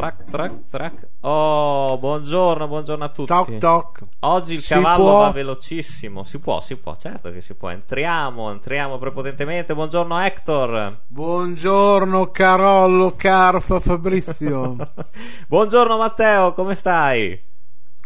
Track, track, track. Oh, buongiorno, buongiorno a tutti. Toc toc. Oggi il Si cavallo può? va velocissimo. Si può, si può, certo che si può. Entriamo, entriamo prepotentemente. Buongiorno Hector. Buongiorno Carollo Carfa Fabrizio. buongiorno Matteo, come stai?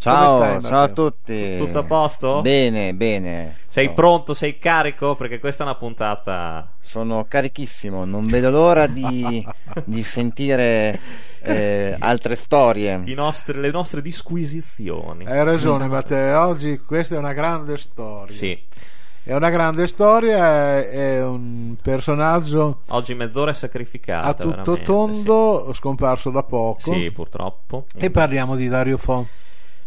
Ciao, stai, ciao a tutti. Tutto a posto? Bene, bene. Sei Oh, pronto, sei carico? Perché questa è una puntata. Sono carichissimo, non vedo l'ora di, di sentire eh, altre storie. i nostri- le nostre disquisizioni. Hai ragione Matteo, oggi questa è una grande storia. Sì, È una grande storia, è, un personaggio oggi mezz'ora è sacrificata. a tutto tondo, scomparso da poco. Sì, Sì, purtroppo. E parliamo di Dario Fo.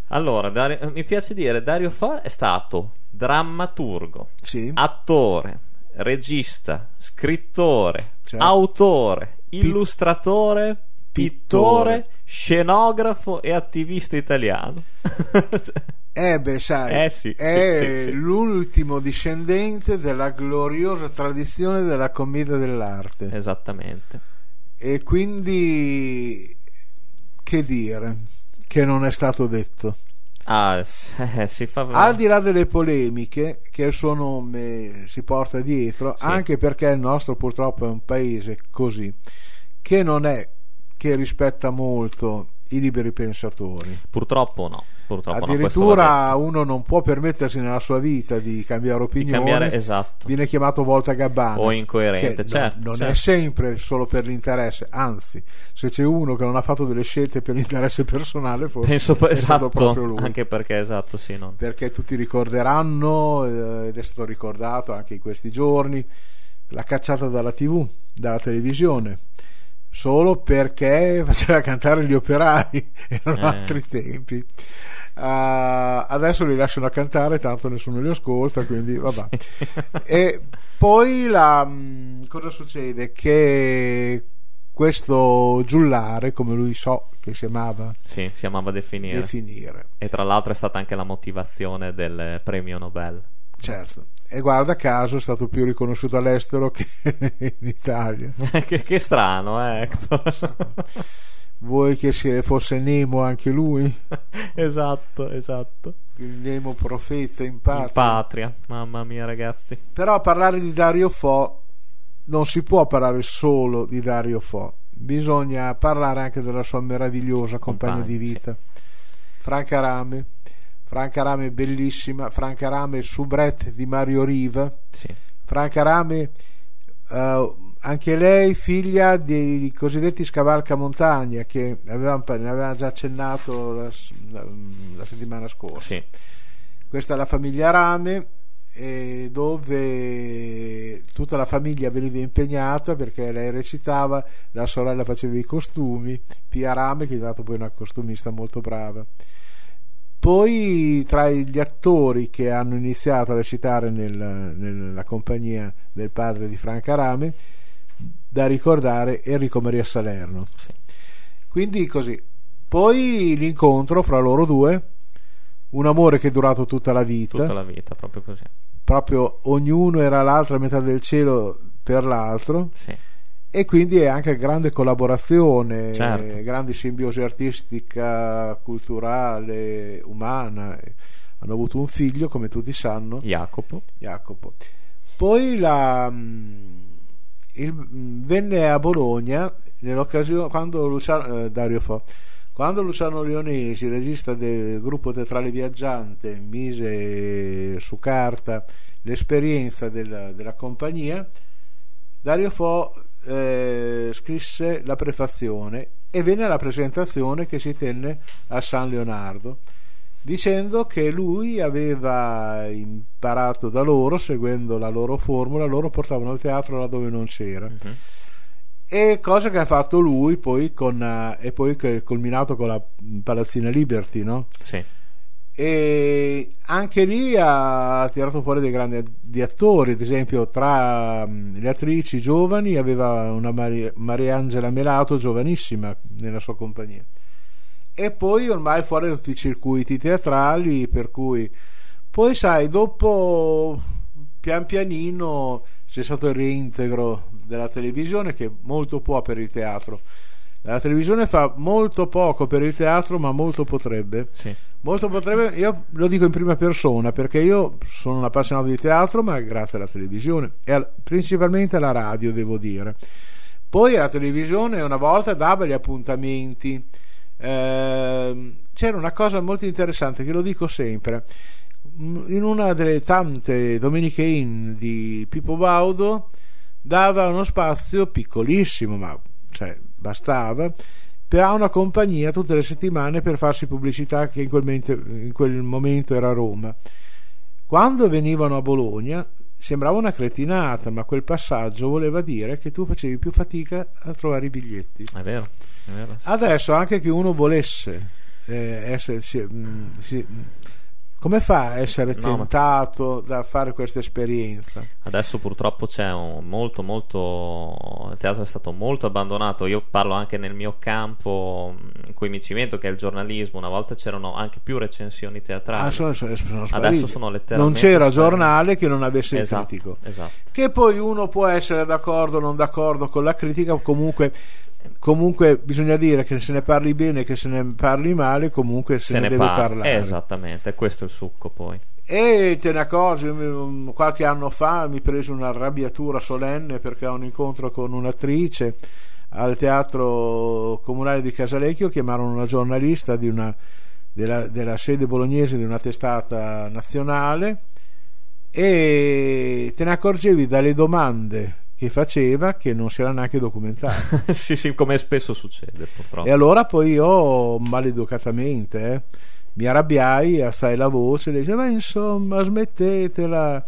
Allora, Dario- mi piace dire, Dario Fo è stato drammaturgo, Sì. attore, regista, scrittore, Certo. autore, illustratore, pittore, Pittore. scenografo e attivista italiano. Eh beh, sai, Eh sì, è sì, sì. l'ultimo discendente della gloriosa tradizione della commedia dell'arte. Esattamente. E quindi che dire che non è stato detto. Ah, eh, si fa Al di là delle polemiche che il suo nome si porta dietro, Sì. anche perché il nostro purtroppo è un paese così, che non è che rispetta molto i liberi pensatori. Purtroppo no. Purtroppo no, Addirittura uno non può permettersi nella sua vita di cambiare detto. Di opinione. cambiare, esatto. Viene chiamato volta gabbana O incoerente, no- certo, non certo. è sempre solo per l'interesse, anzi, se c'è uno che non ha fatto delle scelte per l'interesse personale, forse Penso è stato esatto, proprio lui. anche perché esatto, sì, non. Perché tutti ricorderanno, eh, ed è stato ricordato anche in questi giorni, la cacciata dalla TV, dalla televisione, solo perché faceva cantare gli operai, erano Eh. altri tempi. Ah, adesso li lasciano cantare, tanto nessuno li ascolta, quindi vabbè. e poi la, mh, cosa succede? Che questo giullare, come lui so che si chiamava Sì, si amava definire. definire, E tra l'altro è stata anche la motivazione del premio Nobel. Certo, e guarda caso è stato più riconosciuto all'estero che in Italia. che, che strano, eh, Hector. Vuoi che fosse Nemo anche lui? esatto, esatto. Il Nemo profeta in In patria. patria, mamma mia, ragazzi. Però a parlare di Dario Fo non si può parlare solo di Dario Fo, bisogna parlare anche della sua meravigliosa compagna Compagna, di vita, Franca Rame. Franca Rame bellissima, Franca Rame soubrette di Mario Riva, Sì, Franca Rame eh, anche lei figlia dei cosiddetti scavalcamontagna che avevamo, ne avevamo già accennato la, la- la settimana scorsa. sì. Questa è la famiglia Rame, eh, dove tutta la famiglia veniva impegnata perché lei recitava, la sorella faceva i costumi, Pia Rame, che è diventata poi una costumista molto brava. Poi tra gli attori che hanno iniziato a recitare nel- nella compagnia del padre di Franca Rame, da ricordare Enrico Maria Salerno. Sì. Quindi così. Poi l'incontro fra loro due, un amore che è durato tutta la vita, Tutta la vita, proprio così. proprio ognuno era l'altra metà del cielo per l'altro Sì. E quindi è anche grande collaborazione, Certo. grande simbiosi artistica, culturale, umana. Hanno avuto un figlio, come tutti sanno, Jacopo. Jacopo. Poi la, mm, il- mm, venne a Bologna nell'occasione quando Luciano, eh, Dario Fo, quando Luciano Leonesi, regista del gruppo teatrale viaggiante, mise su carta l'esperienza della, della compagnia, Dario Fo eh, scrisse la prefazione e venne alla presentazione che si tenne a San Leonardo dicendo che lui aveva imparato da loro, seguendo la loro formula, loro portavano il teatro là dove non c'era. Mhm. E cosa che ha fatto lui poi con, eh, e poi che è culminato con la Palazzina Liberty, no? Sì. E anche lì ha tirato fuori dei grandi di attori, ad esempio tra mm, le attrici giovani aveva una Mari- Mariangela Melato giovanissima nella sua compagnia. E poi ormai fuori da tutti i circuiti teatrali, per cui poi sai, dopo pian pianino c'è stato il reintegro della televisione che molto può per il teatro. La televisione fa molto poco per il teatro, ma molto potrebbe. Sì. Molto potrebbe, io lo dico in prima persona perché io sono un appassionato di teatro, ma grazie alla televisione e al- principalmente alla radio, devo dire. Poi la televisione una volta dava gli appuntamenti. Ehm, c'era una cosa molto interessante che lo dico sempre. Mm, In una delle tante domeniche in di Pippo Baudo dava uno spazio piccolissimo, ma cioè, bastava per a una compagnia tutte le settimane per farsi pubblicità che in quel, momento, in quel momento era Roma. Quando venivano a Bologna sembrava una cretinata, ma quel passaggio voleva dire che tu facevi più fatica a trovare i biglietti. È vero. È vero. Adesso anche che uno volesse eh, essere, si- mh, si- come fa a essere No, tentato da fare questa esperienza? Adesso purtroppo c'è un molto molto il teatro è stato molto abbandonato. Io parlo anche nel mio campo in cui mi cimento che è il giornalismo. Una volta c'erano anche più recensioni teatrali. Ah, sono, sono- sono. Adesso sono letteralmente non c'era spariti. giornale che non avesse il Esatto, critico. esatto. Che poi uno può essere d'accordo o non d'accordo con la critica, comunque, comunque bisogna dire che se ne parli bene, che se ne parli male, comunque se, Se, ne, deve parla. parlare. Esattamente, questo è il succo poi. E te ne accorgi, qualche anno fa mi prese una arrabbiatura solenne perché a un incontro con un'attrice al teatro comunale di Casalecchio chiamarono una giornalista di una- della, della sede bolognese di una testata nazionale e te ne accorgevi dalle domande che faceva che non si era neanche documentato. sì, sì, come spesso succede purtroppo. E allora poi io, maleducatamente, eh, mi arrabbiai, alzai la voce e le dicevo, ma insomma, smettetela,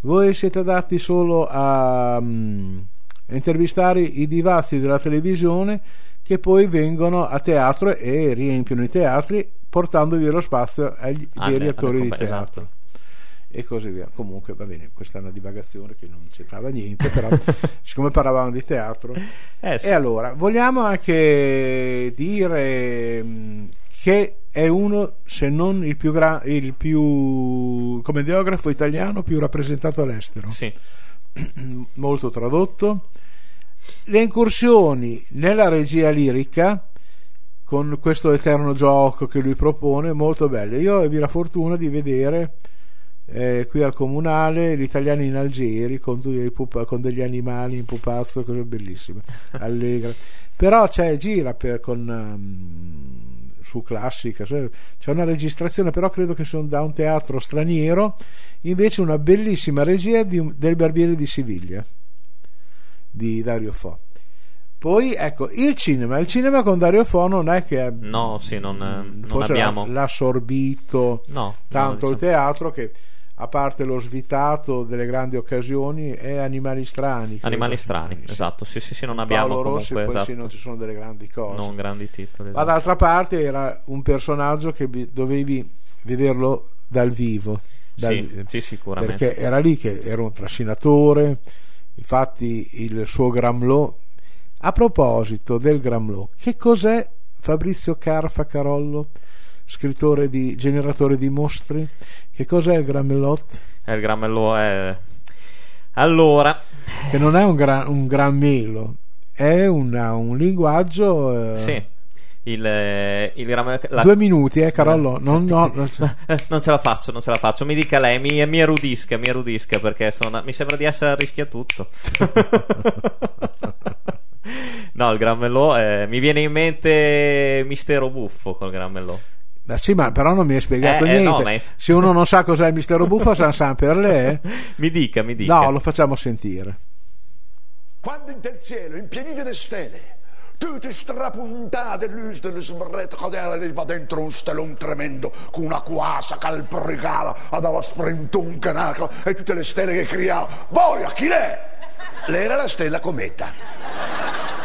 voi siete adatti solo a, a intervistare i divazzi della televisione che poi vengono a teatro e riempiono i teatri portando via lo spazio agli Ah, veri attori di ecco, teatro. esatto. E così via. Comunque va bene, questa è una divagazione che non c'entrava niente, però siccome parlavamo di teatro, Eh, sì. e allora, vogliamo anche dire mh, che è uno, se non il più, gra- il più commediografo italiano più rappresentato all'estero, Sì. molto tradotto. Le incursioni nella regia lirica, con questo eterno gioco che lui propone, molto belle. Io ebbi la fortuna di vedere eh, qui al comunale gli italiani in Algeri con, pupa- con degli animali in pupazzo, cose bellissime, allegra. Però c'è gira per, con, um, su classica, cioè, c'è una registrazione, però credo che sono da un teatro straniero, invece una bellissima regia di del Barbiere di Siviglia di Dario Fo. Poi ecco il cinema, il cinema con Dario Fo non è che No, sì, non, eh, non abbiamo. l'ha assorbito No, tanto no, il teatro che a parte lo svitato delle grandi occasioni è animali strani credo. Animali strani, Sì. esatto. Sì, sì, sì, non abbiamo Paolo Rossi comunque poi esatto. sì, non ci sono delle grandi cose non grandi titoli. ma esatto. d'altra parte era un personaggio che dovevi vederlo dal vivo dal- Sì, sì, sicuramente. perché era lì che era un trascinatore infatti il suo Gramlò a proposito del Gramlò che cos'è Fabrizio Carfa Carollo scrittore di generatore di mostri che cos'è il Gramelot Eh, il grammello è. Allora, che non è un gran, un gran melo è una- un linguaggio eh, sì. Il, eh, il grammello. la- due minuti eh Carollo non, no, no, non ce la faccio, non ce la faccio. Mi dica lei, mi, mi erudisca, mi erudisca perché sono- mi sembra di essere a rischio tutto. no, il grammello eh, mi viene in mente Mistero Buffo col grammello. Ma sì, ma però non mi hai spiegato Eh, eh, niente. no, ma è- Se uno non sa cos'è il mistero buffo, San San per lei? Mi dica, mi dica. No, lo facciamo sentire. Quando in del cielo, impianite di stelle, tutti strapuntati, lui delle sbrette, cadere va dentro un stelone tremendo, con una quasa calpricava, andava sprintunca, e tutte le stelle che criavano, boia, chi l'è? Lei era la stella cometa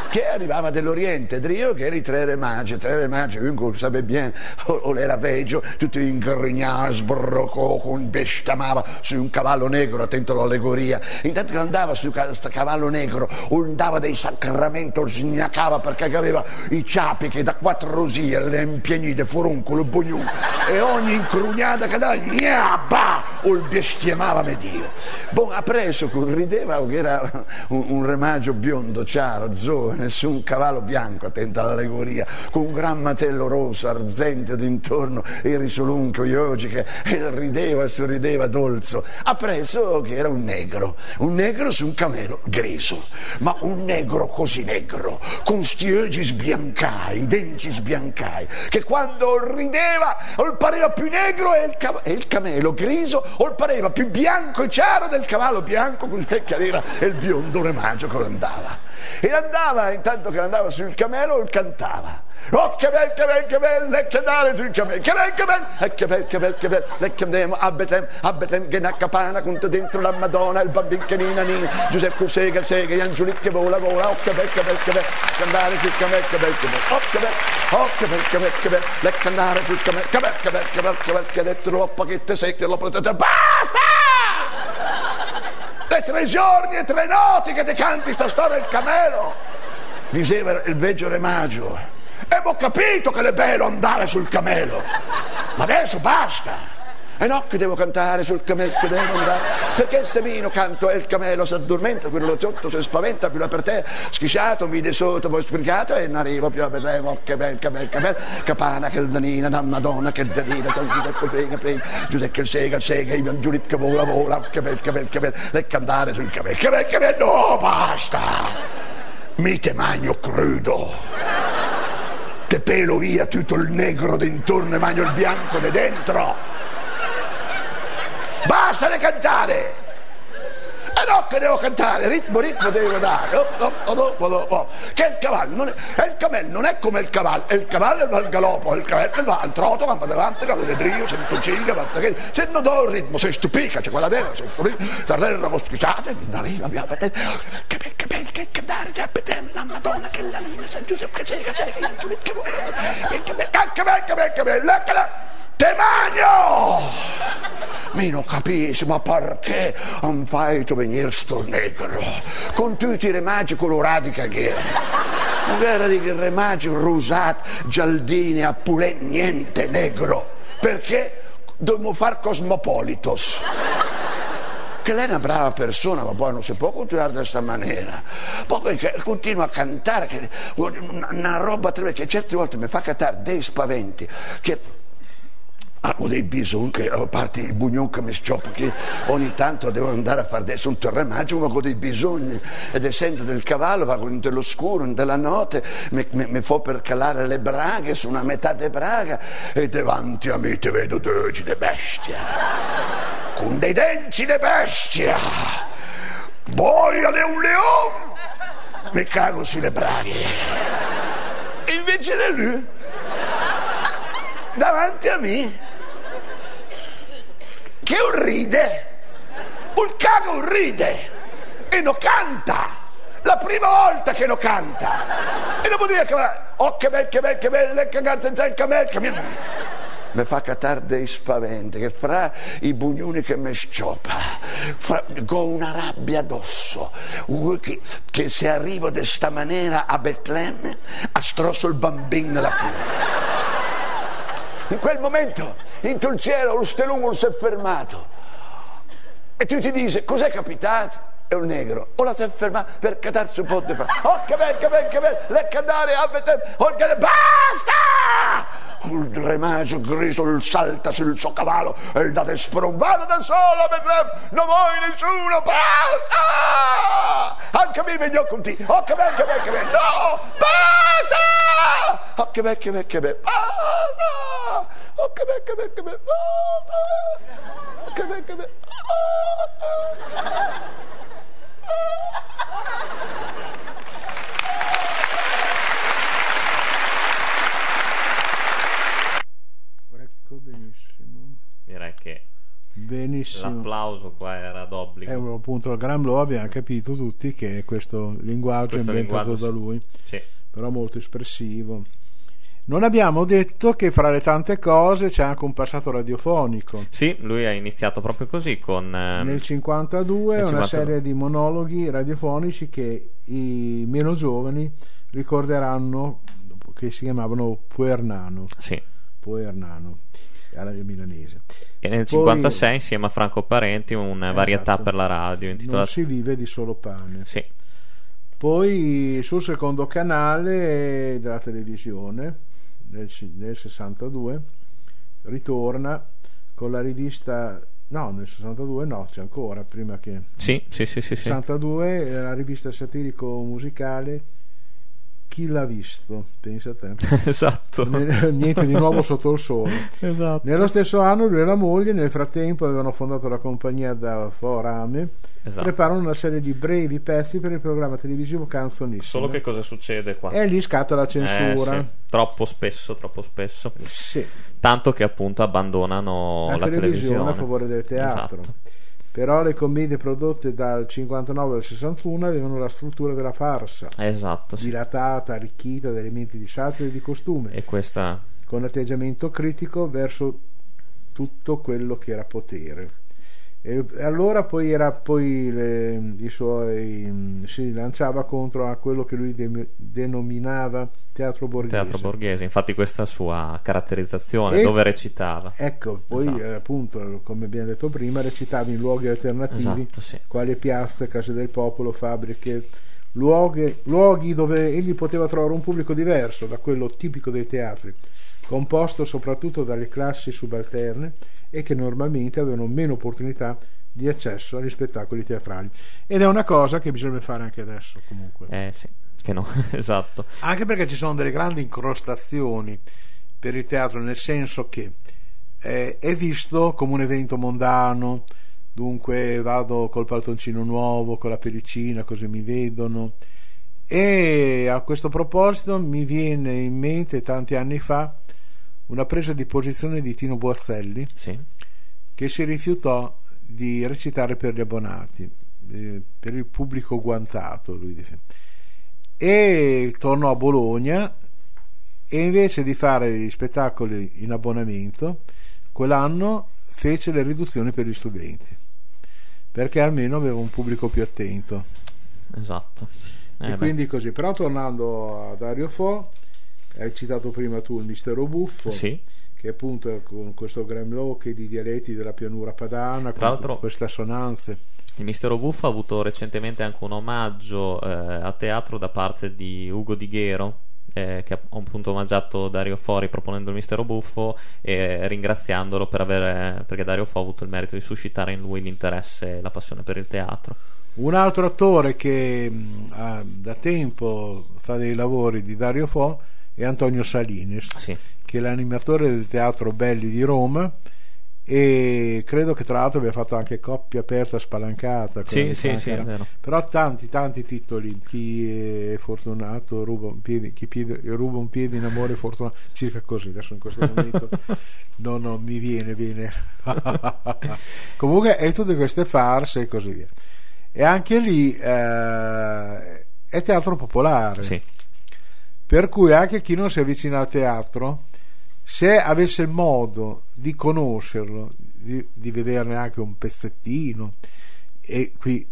che arrivava dall'Oriente, Drio che era i tre re magi, tre re magi, uno sapeva bene, o, o era peggio, tutti ingrignava, sbroccò, bestemava su un cavallo negro, attento all'allegoria, intanto che andava su questo cavallo negro, andava dei sacramenti, sgnacava perché aveva i ciapi che da quattro rosie, le impianite, furuncolo, bugnù, e ogni incrugnata che dava, gnabba, o il bestemava me Dio. Bon, ha preso, rideva che era un, un remaggio biondo, chiaro, giovane, nessun cavallo bianco, attenta all'allegoria, con un gran matello rosso, arzente d'intorno, e risolunco, iogiche, e rideva e sorrideva dolzo. Preso che era un negro, un negro su un camelo griso, ma un negro così negro, con sti occhi sbiancai, denti sbiancai, che quando rideva o pareva più negro e il, cav- e il camelo griso, o pareva più bianco e chiaro del cavallo bianco con che era il biondone magio che andava. E andava, intanto che andava sul camelo, cantava. Oh che bel, che bel, che bel, le che dare sul camelo, che bel, che bel, e che bel, che bel, che bel, le che andiamo a Betlem, a Betlem, che naccapana, con dentro la Madonna, il bambino che nina nina, Giuseppe Sega, Sega, gli angelic che vola, vola, oh che bel, che bel, che bel, che andare sul camelo, che bel, che bel, oh che bel, oh che bel, che bel, che bel, le che sul camelo, che bel, che bel, che bel, che bel, che ha detto l'oppa che te secchia, l'ho protetta, basta! Le tre giorni e tre noti che ti canti sta storia del camelo, diceva il vecchio remagio. E ho capito che è bello andare sul camelo, ma adesso basta. E no che devo cantare sul camelo che devo andare, perché se vino canto e il camelo si addormenta, quello sotto si spaventa più per te, schisciato, mi de sotto, poi sbrigato e non arrivo più a vedere, oh, che bel, che bel, che bel, capana, che danina, una madonna, che danina, San Giuseppe frega, frega, Giuseppe che sega, sega, io Giuliet che vola, vola, che bel, che bel, che bel, le cantare sul camelo, che bel, che bel, no, basta, mi te magno crudo. Te pelo via tutto il negro d'intorno e magno il bianco di dentro. Basta di cantare! E no che devo cantare, ritmo, ritmo devo dare. Oh, oh, oh, oh, oh. Che il cavallo, non è, il cammello non è come il cavallo, il cavallo va al galoppo, il cavallo va al trotto, va davanti, va alle drio, se non ciga, che se non do il ritmo, se stupica, c'è quella vera, se stupica, terreno coschiciate, mi arriva, mi avete, che bel, che bel, che cantare, c'è bedem, la Madonna, che la lina, San Giuseppe, che c'è, che c'è, che c'è, che vuole, che bel, che bel, che bel, che bel, che bel, te magno! Mi non capisco, ma perché hanno fatto venire sto negro? Con tutti i remagi colorati che era. Non era di remagi rosati, gialdini, appulè, niente negro. Perché dobbiamo far cosmopolitos che lei è una brava persona, ma poi non si può continuare da questa maniera. Poi continua a cantare, una roba tremenda che certe volte mi fa cantare dei spaventi, che Avevo dei bisogni, che a parte il bugnon che mi scioppa, che ogni tanto devo andare a fare adesso un terremaggio, ma ho dei bisogni. Ed essendo del cavallo, vado nell'oscuro, nella notte, mi, mi, mi fa per calare le braghe, su una metà delle braghe, e davanti a me ti vedo due di bestia, con dei denti di bestia, boia di un leone, mi cago sulle braghe. Invece è lui, davanti a me, che un ride, un cago un ride e non canta. La prima volta che lo canta. E non può dire che oh che bel, che bel, che bel, cagare senza il camel, che mi... fa catare dei spaventi che fra i bugnoni che mi scioppa fra, con una rabbia addosso che, che se arrivo di sta maniera a Betlemme a strosso il bambino nella culla in quel momento in cielo lo stelungo si è fermato e tu ti dici cos'è capitato? È un negro, o la si è fermato per catarsi un po' di fare. Oh che bello, che bello, che bello, le cantare, oh che basta! Il remagio griso salta sul suo cavallo e il date sprombato da solo Betlem, non vuoi nessuno, basta! Anche me mi con te, oh che bello, che bello, che bello, no, basta! Oh che bello, che bello, che bello, basta! Oh che bello, che bello, che bello, basta! Oh che bello, che bello, basta! che Benissimo. l'applauso qua era d'obbligo. È un- appunto Gran Blow abbiamo capito tutti che è questo linguaggio Questo inventato linguaggio, da lui, Sì. però molto espressivo. Non abbiamo detto che fra le tante cose c'è anche un passato radiofonico. Sì, lui ha iniziato proprio così con... ehm, Nel 52 nel una 52. serie di monologhi radiofonici che i meno giovani ricorderanno che si chiamavano Puernano, Sì. Puernano alla milanese. E nel Poi- 56 insieme a Franco Parenti una varietà Esatto. per la radio Non intitolata... si vive di solo pane. Sì, Poi sul secondo canale della televisione nel, nel 62 ritorna con la rivista no nel 62 no c'è ancora prima che sì, sì, sì, sì, sì. 62 è la rivista satirico musicale Chi l'ha visto pensa a te esatto. Niente di nuovo sotto il sole esatto. nello stesso anno lui e la moglie nel frattempo avevano fondato la compagnia da Forame Esatto. preparano una serie di brevi pezzi per il programma televisivo Canzonissimo Solo che cosa succede qua? e lì scatta la censura Eh, sì. Troppo spesso, troppo spesso. Sì, Tanto che appunto abbandonano la, la, televisione a favore del teatro Esatto. Però le commedie prodotte dal 59 al 61 avevano la struttura della farsa Esatto, sì. dilatata, arricchita da elementi di satira e di costume E questa con atteggiamento critico verso tutto quello che era potere. E allora poi era poi le- i suoi si lanciava contro a quello che lui de- denominava teatro borghese. teatro borghese, infatti questa sua caratterizzazione E- dove recitava. Ecco, poi Esatto. eh, appunto, come abbiamo detto prima, recitava in luoghi alternativi, Esatto, sì. quali piazze, case del popolo, fabbriche, luoghi, luoghi dove egli poteva trovare un pubblico diverso da quello tipico dei teatri, composto soprattutto dalle classi subalterne e che normalmente avevano meno opportunità di accesso agli spettacoli teatrali. Ed è una cosa che bisogna fare anche adesso, comunque. Eh sì, che no, esatto. Anche perché ci sono delle grandi incrostazioni per il teatro, nel senso che eh, è visto come un evento mondano, dunque vado col paltoncino nuovo, con la pellicina, così mi vedono. E a questo proposito mi viene in mente tanti anni fa una presa di posizione di Tino Boazzelli Sì. che si rifiutò di recitare per gli abbonati, eh, per il pubblico guantato, lui dice. E tornò a Bologna e invece di fare gli spettacoli in abbonamento, quell'anno fece le riduzioni per gli studenti, perché almeno aveva un pubblico più attento. Esatto. Eh, e beh, quindi così, però tornando a Dario Fo, hai citato prima tu il mistero buffo Sì, che appunto con questo gremlo che di dialetti della pianura padana, con l'altro- tutte queste assonanze. il Mistero Buffo ha avuto recentemente anche un omaggio eh, a teatro da parte di Ugo Di Ghero. eh, che ha appunto omaggiato Dario Fo proponendo il Mistero Buffo e ringraziandolo per avere, perché Dario Fo ha avuto il merito di suscitare in lui l'interesse e la passione per il teatro. Un altro attore che mh, ha- da tempo fa dei lavori di Dario Fo è Antonio Salines, Sì, che è l'animatore del Teatro Belli di Roma e credo che tra l'altro abbia fatto anche coppia aperta spalancata. sì, sì, sì, è. Però tanti, tanti titoli. Chi è fortunato ruba un piede, chi piede- ruba un piede in amore è fortunato, circa così. Adesso in questo momento no, no, mi viene bene. Comunque, e tutte queste farse e così via. E anche lì eh, è teatro popolare. Sì, Per cui anche chi non si avvicina al teatro, se avesse il modo di conoscerlo, di, di vederne anche un pezzettino, e qui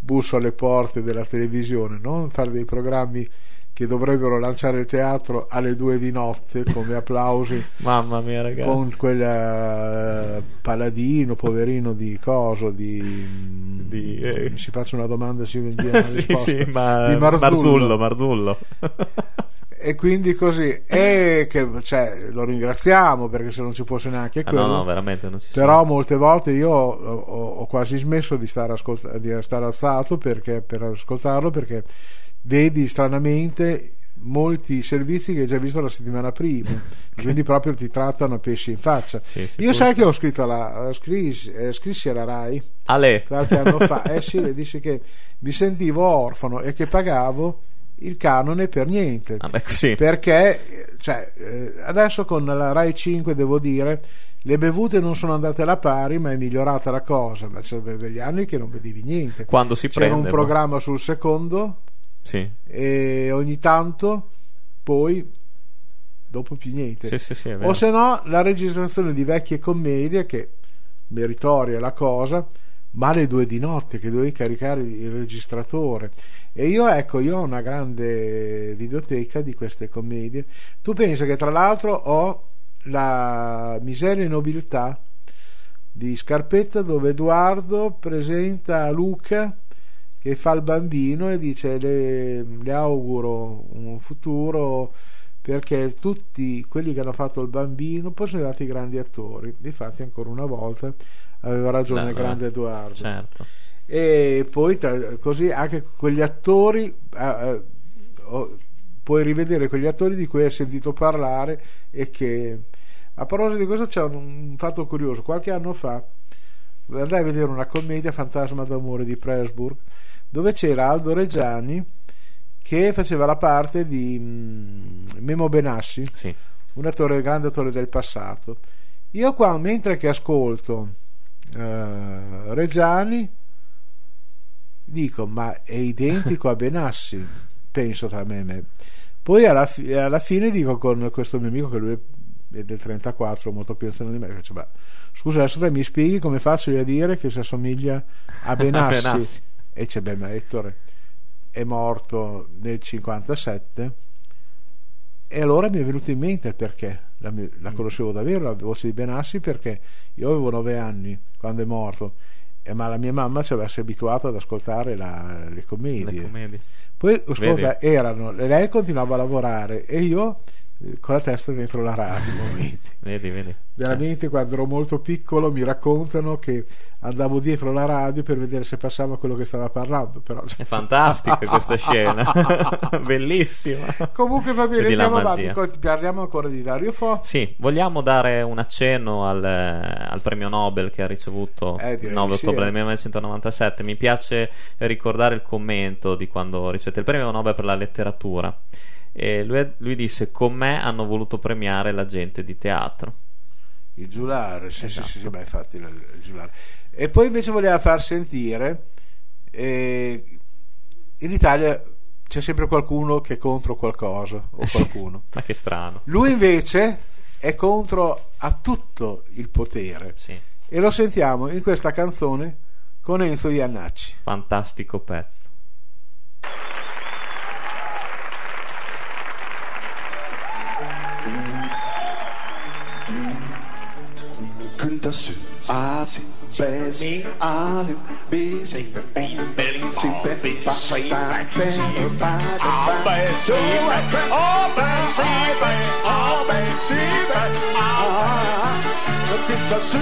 busso alle porte della televisione, non fare dei programmi che dovrebbero lanciare il teatro alle due di notte come applausi mamma mia, ragazzi. con quel eh, paladino poverino di coso di, Di, eh. si faccia una domanda si dia una sì, risposta sì, ma di Marzullo, Marzullo, Marzullo. e quindi così e che cioè, lo ringraziamo perché se non ci fosse neanche Ah, quello no, no, veramente non ci però sono. molte volte io ho, ho- ho quasi smesso di stare, ascolt- di stare alzato perché, per ascoltarlo perché vedi stranamente molti servizi che hai già visto la settimana prima quindi proprio ti trattano a pesci in faccia. Sì, io sai che ho scritto alla, scrissi, eh, scrissi alla RAI? Ale, qualche anno fa. Eh sì, le dissi che mi sentivo orfano e che pagavo il canone per niente. Vabbè, sì. perché cioè, eh, adesso con la Rai 5 devo dire le bevute non sono andate alla pari, ma è migliorata la cosa. Ma c'erano degli anni che non vedevi niente. Quando si C'era prende, un programma sul secondo Sì, e ogni tanto poi dopo più niente. sì, sì, sì, o se no la registrazione di vecchie commedie che meritoria la cosa ma alle due di notte che dovevi caricare il registratore. E io ecco io ho una grande videoteca di queste commedie. Tu pensa che tra l'altro ho la miseria e nobiltà di Scarpetta dove Edoardo presenta Luca che fa il bambino e dice le, le auguro un futuro perché tutti quelli che hanno fatto il bambino poi sono diventati grandi attori. Difatti ancora una volta aveva ragione No, il grande Edoardo. Certo. e poi così anche quegli attori eh, ho- puoi rivedere quegli attori di cui hai sentito parlare e che a proposito di questo c'è un, un fatto curioso. Qualche anno fa andai a vedere una commedia Fantasma d'amore di Pressburg dove c'era Aldo Reggiani che faceva la parte di mm, Memo Benassi Sì. un attore, grande attore del passato. Io qua, mentre che ascolto eh, Reggiani, dico, ma è identico a Benassi, penso tra me e me. Poi alla, fi- alla fine dico con questo mio amico che lui è del 34, molto più anziano di me, faccio, "Ma scusa, adesso te mi spieghi come faccio io a dire che si assomiglia a Benassi? Benassi. E c'è ma Ettore è morto nel 57 e allora mi è venuto in mente il perché. La, la conoscevo davvero la voce di Benassi perché io avevo nove anni quando è morto. E, ma la mia mamma ci aveva abituato ad ascoltare la- le commedie. Le commedie. poi ascolta, erano lei continuava a lavorare e io eh, con la testa dentro la radio momenti. Vedi, vedi. veramente quando ero molto piccolo mi raccontano che andavo dietro la radio per vedere se passava quello che stava parlando però È fantastica questa scena. Bellissima. comunque va bene Vedi andiamo avanti parliamo ancora di Dario Fo Sì, vogliamo dare un accenno al, al premio Nobel che ha ricevuto Eh, il direi 9 di sì, ottobre eh. del 1997. Mi piace ricordare il commento di quando ricevette il premio Nobel per la letteratura. E lui, lui disse: Con me hanno voluto premiare la gente di teatro. il giurare sì Esatto. sì sì, sì ma infatti il, giurare e poi invece voleva far sentire eh, in Italia c'è sempre qualcuno che è contro qualcosa o qualcuno Ma che strano. lui invece è contro a tutto il potere Sì, e lo sentiamo in questa canzone con Enzo Iannacci fantastico pezzo. skynda sig att simba, simba, simba, simba, simba, simba, Skynda sig,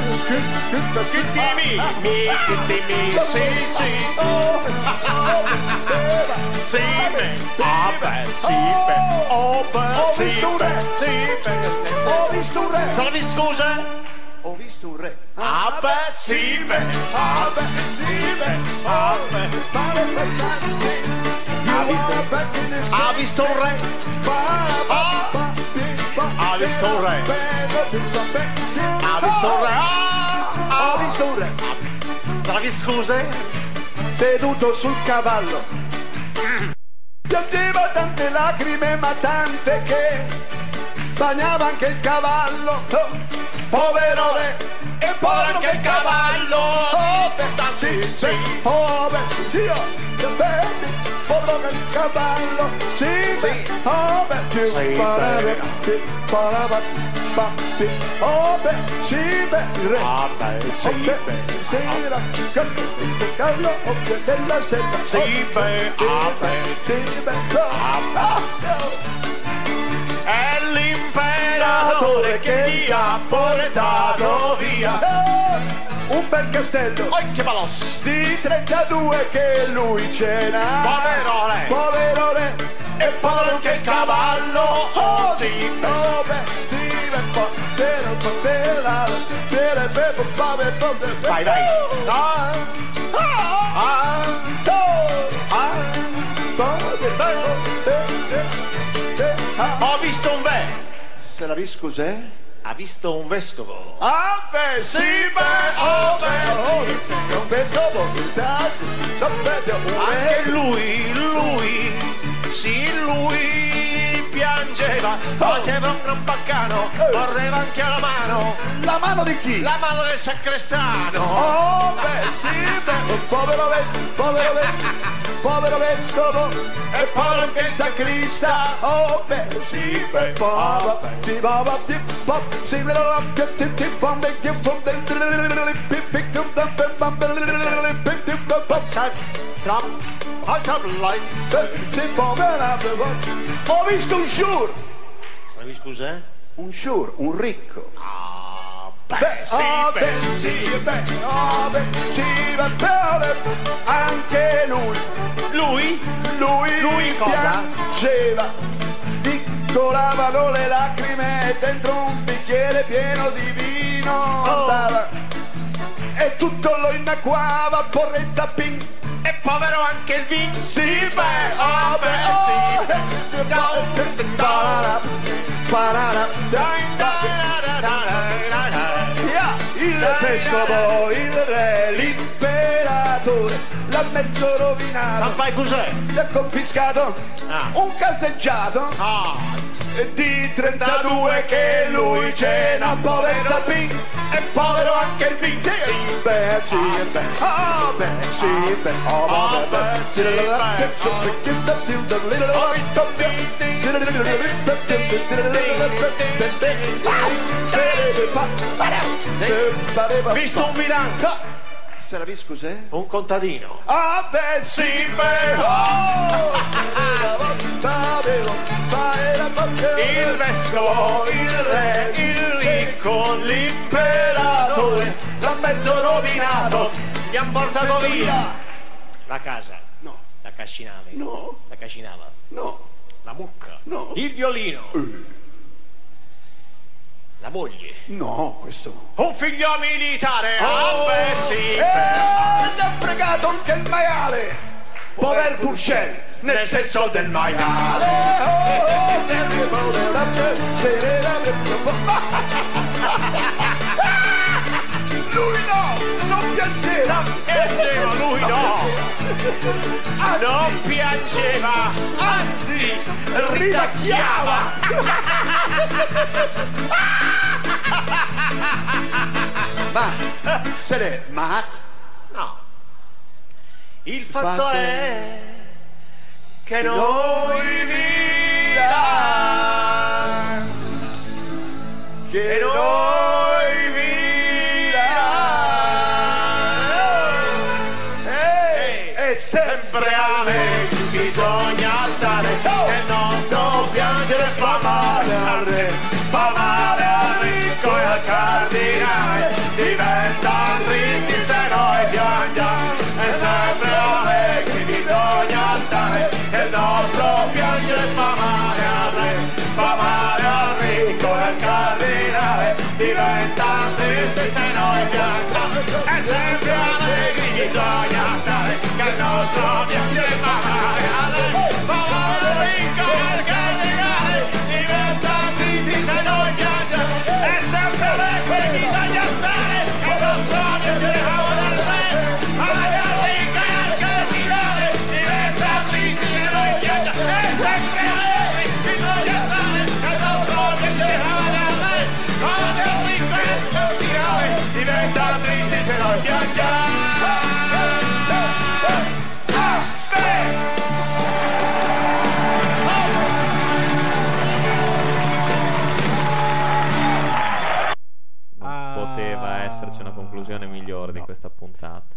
skynda sig, skynda mig, mig, skynda mig, se, se, se mig, apa, se visto un re, Ah beh, sì, beh, Ah, beh, sì, beh, ah beh. Fare quest'anno, Ha visto- this Ha visto un re? Ah, Ha visto un re? Ha visto un re? Ah, Ho visto un re Salvi scuse? seduto sul cavallo. Piangeva tante lacrime, ma tante che bagnava anche il cavallo. Oh, povero re, e poi anche il cavallo. Oh, sì, sì, oh, beh, sì, oh, baby, povero che il cavallo. Sì, sì, oh, beh, sì, Sì, parava, sì, parava, ba, sì, oh, beh, sì, beh, il re. Ah beh, sì, beh, Sera, Carlo, occhio della sera. sì, beh, ah beh. Sì, beh, ah, È l'imperatore che mi ha portato via. Eh, Un bel castello che balos! di 32 che lui ce n'ha. Povero re! Povero re, E poi anche il cavallo! Oh, sì. Oh, beh, sì, po-. Vai, vai. Ah, ah, ah, oh, ah, Ho visto scusè? ha visto un vescovo. Ah, beh, sì, beh, oh, beh, sì, beh, un vescovo, chissà, Anche lui, lui, sì, lui piangeva, faceva un gran baccano, mordeva anche la mano, La mano di chi? la mano del sacrestano. Oh, beh, sì, beh, un povero vescovo, povero vescovo, povero vescovo, e povero anche il sacrista. Oh, beh, sì, beh, ti papa, ti pop, si me lo ti ti ti pom, ti ti pom, ti ti ti ti ti Sai, Trump, I some light. Ho visto un sciur, Sapevi scusa? un sciur, un ricco. Ah, beh, sì, oh, beh. beh, sì, beh, oh, beh, sì, beh, beh, anche lui, Lui? lui, Lui cosa? piangeva, piccolavano le lacrime dentro un bicchiere pieno di vino, Oh. andava e tutto lo innacquava, porretta ping, E povero anche il vin. sì, beh, oh, beh, oh, beh, parara, parara, dai, Yeah, il vescovo, il re, l'imperatore, l'ha mezzo rovinato, Sampai cos'è? gli ha confiscato Ah. un caseggiato Ah, di 32 che lui cena, povero Pink e povero anche il Pink. Sì, beh, sì, beh, oh, beh, sì, beh, oh, beh, beh, sì, Ho visto visto un bilancio. Se la vi scusè? Un contadino. Ah, oh! Il vescovo, il re, il ricco, l'imperatore, l'ha mezzo rovinato, gli han portato via. la casa, No, la cascinave, no, la cascinava, no, la mucca, No. il violino, la moglie, no, questo un figlio militare, ah beh sì, E gli ha fregato anche il maiale, pover Purcell, nel senso del maiale. Lui no, non piangeva. piangeva lui no, non piangeva, anzi ridacchiava. Ma se l'è mat? No. Il fatto fatto è è che Noi vita, che noi vita, e, e sempre allegri bisogna stare, che il nostro piangere fa male al re, fa male al ricco e al cardinale, laittaa pystyssä noin poteva esserci una conclusione migliore di No. questa puntata.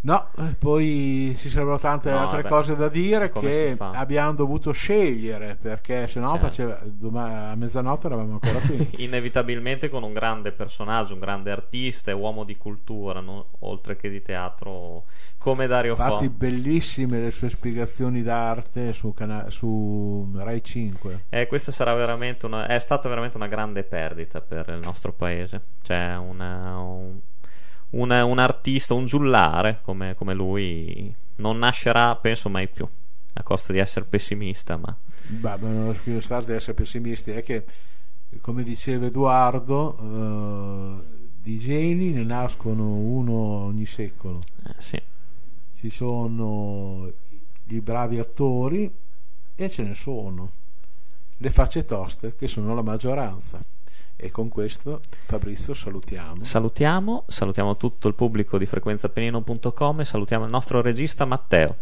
No, eh, poi ci sarebbero tante No, altre beh, cose da dire come che abbiamo dovuto scegliere perché sennò Certo. faceva, doma- a mezzanotte eravamo ancora qui. Inevitabilmente con un grande personaggio, un grande artista e uomo di cultura, no? oltre che di teatro, come Dario Infatti Fo. bellissime le sue spiegazioni d'arte su, cana- su Rai 5. Eh, questa sarà veramente una, è stata veramente una grande perdita per il nostro paese. Cioè, una- un, una- un artista, un giullare come, come lui, non nascerà, penso, mai più. A costo di essere pessimista, ma Beh, non stare di essere pessimisti, è che come diceva Edoardo, eh, di geni ne nascono uno ogni secolo. Eh, sì. Ci sono i bravi attori e ce ne sono. Le facce toste che sono la maggioranza. E con questo Fabrizio salutiamo. Salutiamo, salutiamo tutto il pubblico di frequenzapenino.com e salutiamo il nostro regista Matteo.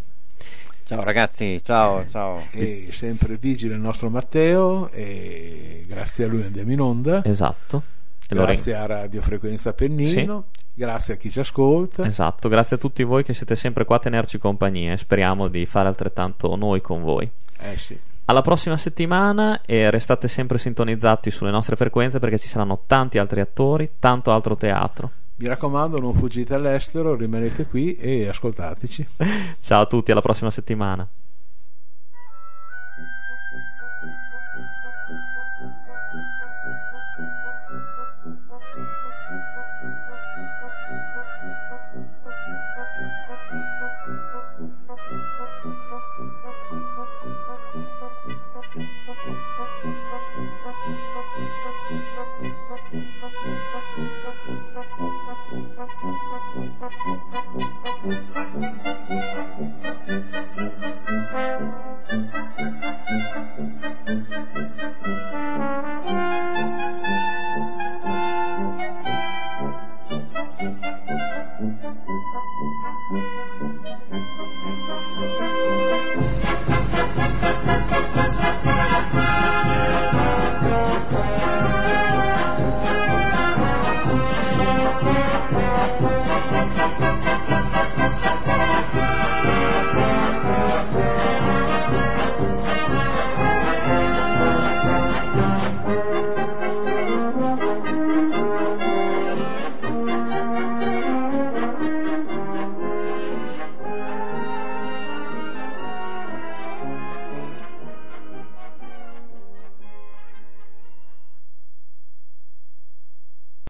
Ciao ragazzi, ciao, ciao. E sempre vigile il nostro Matteo e grazie a lui andiamo in onda. Esatto. E Grazie a Radio Frequenza Pennino, grazie a chi ci ascolta. Esatto, grazie a tutti voi che siete sempre qua a tenerci compagnia e speriamo di fare altrettanto noi con voi. Eh sì. Alla prossima settimana e restate sempre sintonizzati sulle nostre frequenze perché ci saranno tanti altri attori, tanto altro teatro. Mi raccomando, non fuggite all'estero, rimanete qui e ascoltateci. Ciao a tutti, alla prossima settimana.